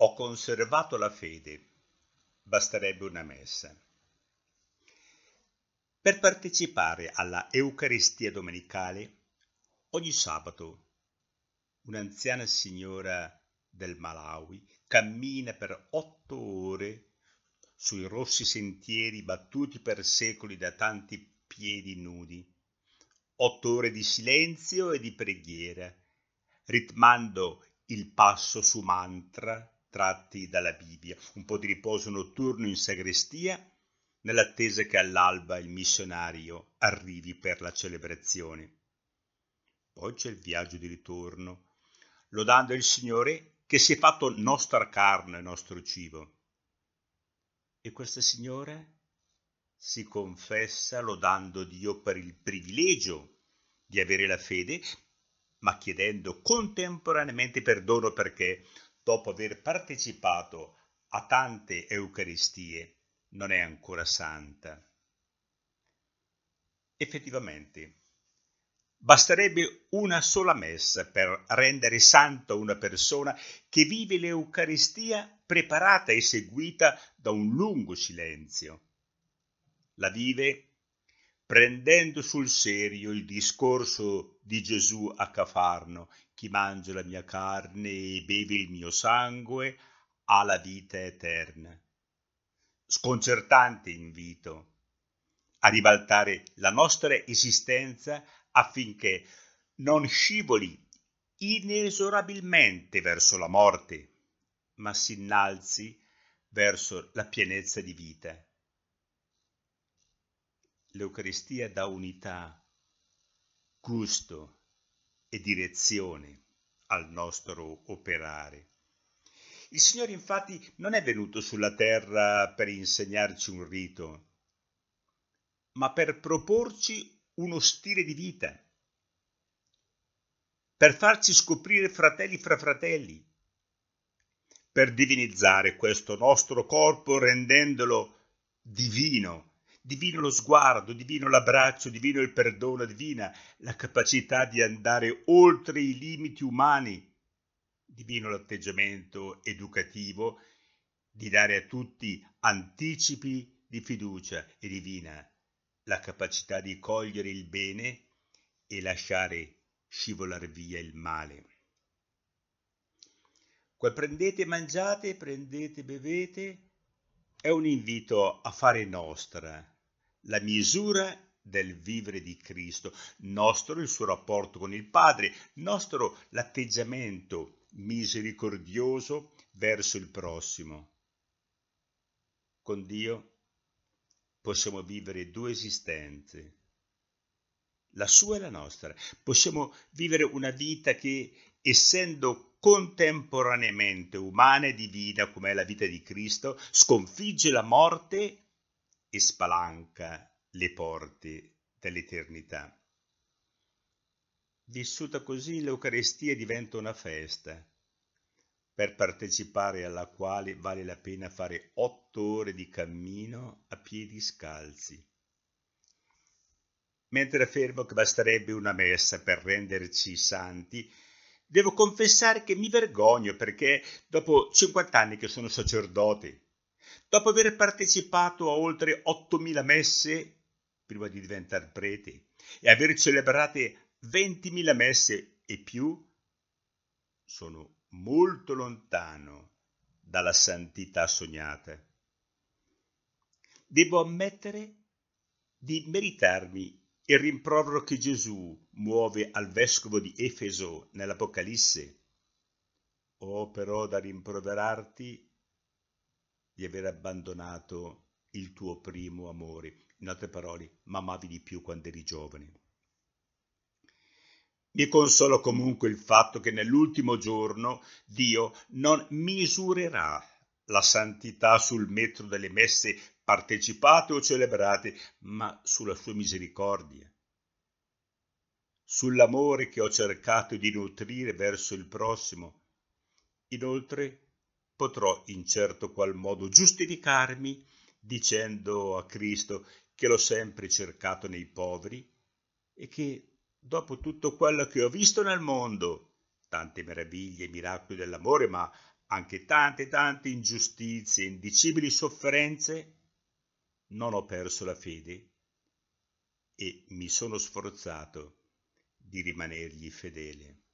Ho conservato la fede, basterebbe una messa. Per partecipare alla Eucaristia domenicale, ogni sabato un'anziana signora del Malawi cammina per otto ore sui rossi sentieri battuti per secoli da tanti piedi nudi, otto ore di silenzio e di preghiera, ritmando il passo su mantra tratti dalla Bibbia, un po' di riposo notturno in sagrestia, nell'attesa che all'alba il missionario arrivi per la celebrazione. Poi c'è il viaggio di ritorno, lodando il Signore che si è fatto nostra carne, nostro cibo. E questa signora si confessa lodando Dio per il privilegio di avere la fede, ma chiedendo contemporaneamente perdono perché dopo aver partecipato a tante Eucaristie, non è ancora santa. Effettivamente, basterebbe una sola messa per rendere santa una persona che vive l'Eucaristia preparata e seguita da un lungo silenzio. La vive prendendo sul serio il discorso di Gesù a Cafarno, chi mangia la mia carne e beve il mio sangue ha la vita eterna. Sconcertante invito a ribaltare la nostra esistenza affinché non scivoli inesorabilmente verso la morte, ma si innalzi verso la pienezza di vita l'Eucaristia dà unità, gusto e direzione al nostro operare. Il Signore infatti non è venuto sulla terra per insegnarci un rito, ma per proporci uno stile di vita, per farci scoprire fratelli fra fratelli, per divinizzare questo nostro corpo rendendolo divino divino lo sguardo, divino l'abbraccio, divino il perdono, divina la capacità di andare oltre i limiti umani, divino l'atteggiamento educativo di dare a tutti anticipi di fiducia e divina la capacità di cogliere il bene e lasciare scivolare via il male. Quel prendete e mangiate, prendete e bevete, è un invito a fare nostra la misura del vivere di Cristo, nostro il suo rapporto con il Padre, nostro l'atteggiamento misericordioso verso il prossimo. Con Dio possiamo vivere due esistenze, la sua e la nostra. Possiamo vivere una vita che, essendo contemporaneamente umana e divina come è la vita di Cristo, sconfigge la morte e spalanca le porte dell'eternità. Vissuta così l'Eucarestia diventa una festa, per partecipare alla quale vale la pena fare otto ore di cammino a piedi scalzi. Mentre affermo che basterebbe una messa per renderci santi, devo confessare che mi vergogno perché dopo 50 anni che sono sacerdote Dopo aver partecipato a oltre 8.000 messe prima di diventare prete e aver celebrate 20.000 messe e più, sono molto lontano dalla santità sognata. Devo ammettere di meritarmi il rimprovero che Gesù muove al vescovo di Efeso nell'Apocalisse. Ho però da rimproverarti di aver abbandonato il tuo primo amore. In altre parole, m'amavi di più quando eri giovane. Mi consola comunque il fatto che nell'ultimo giorno Dio non misurerà la santità sul metro delle messe partecipate o celebrate, ma sulla sua misericordia, sull'amore che ho cercato di nutrire verso il prossimo. Inoltre, potrò in certo qual modo giustificarmi dicendo a Cristo che l'ho sempre cercato nei poveri e che dopo tutto quello che ho visto nel mondo, tante meraviglie e miracoli dell'amore, ma anche tante tante ingiustizie, indicibili sofferenze, non ho perso la fede e mi sono sforzato di rimanergli fedele.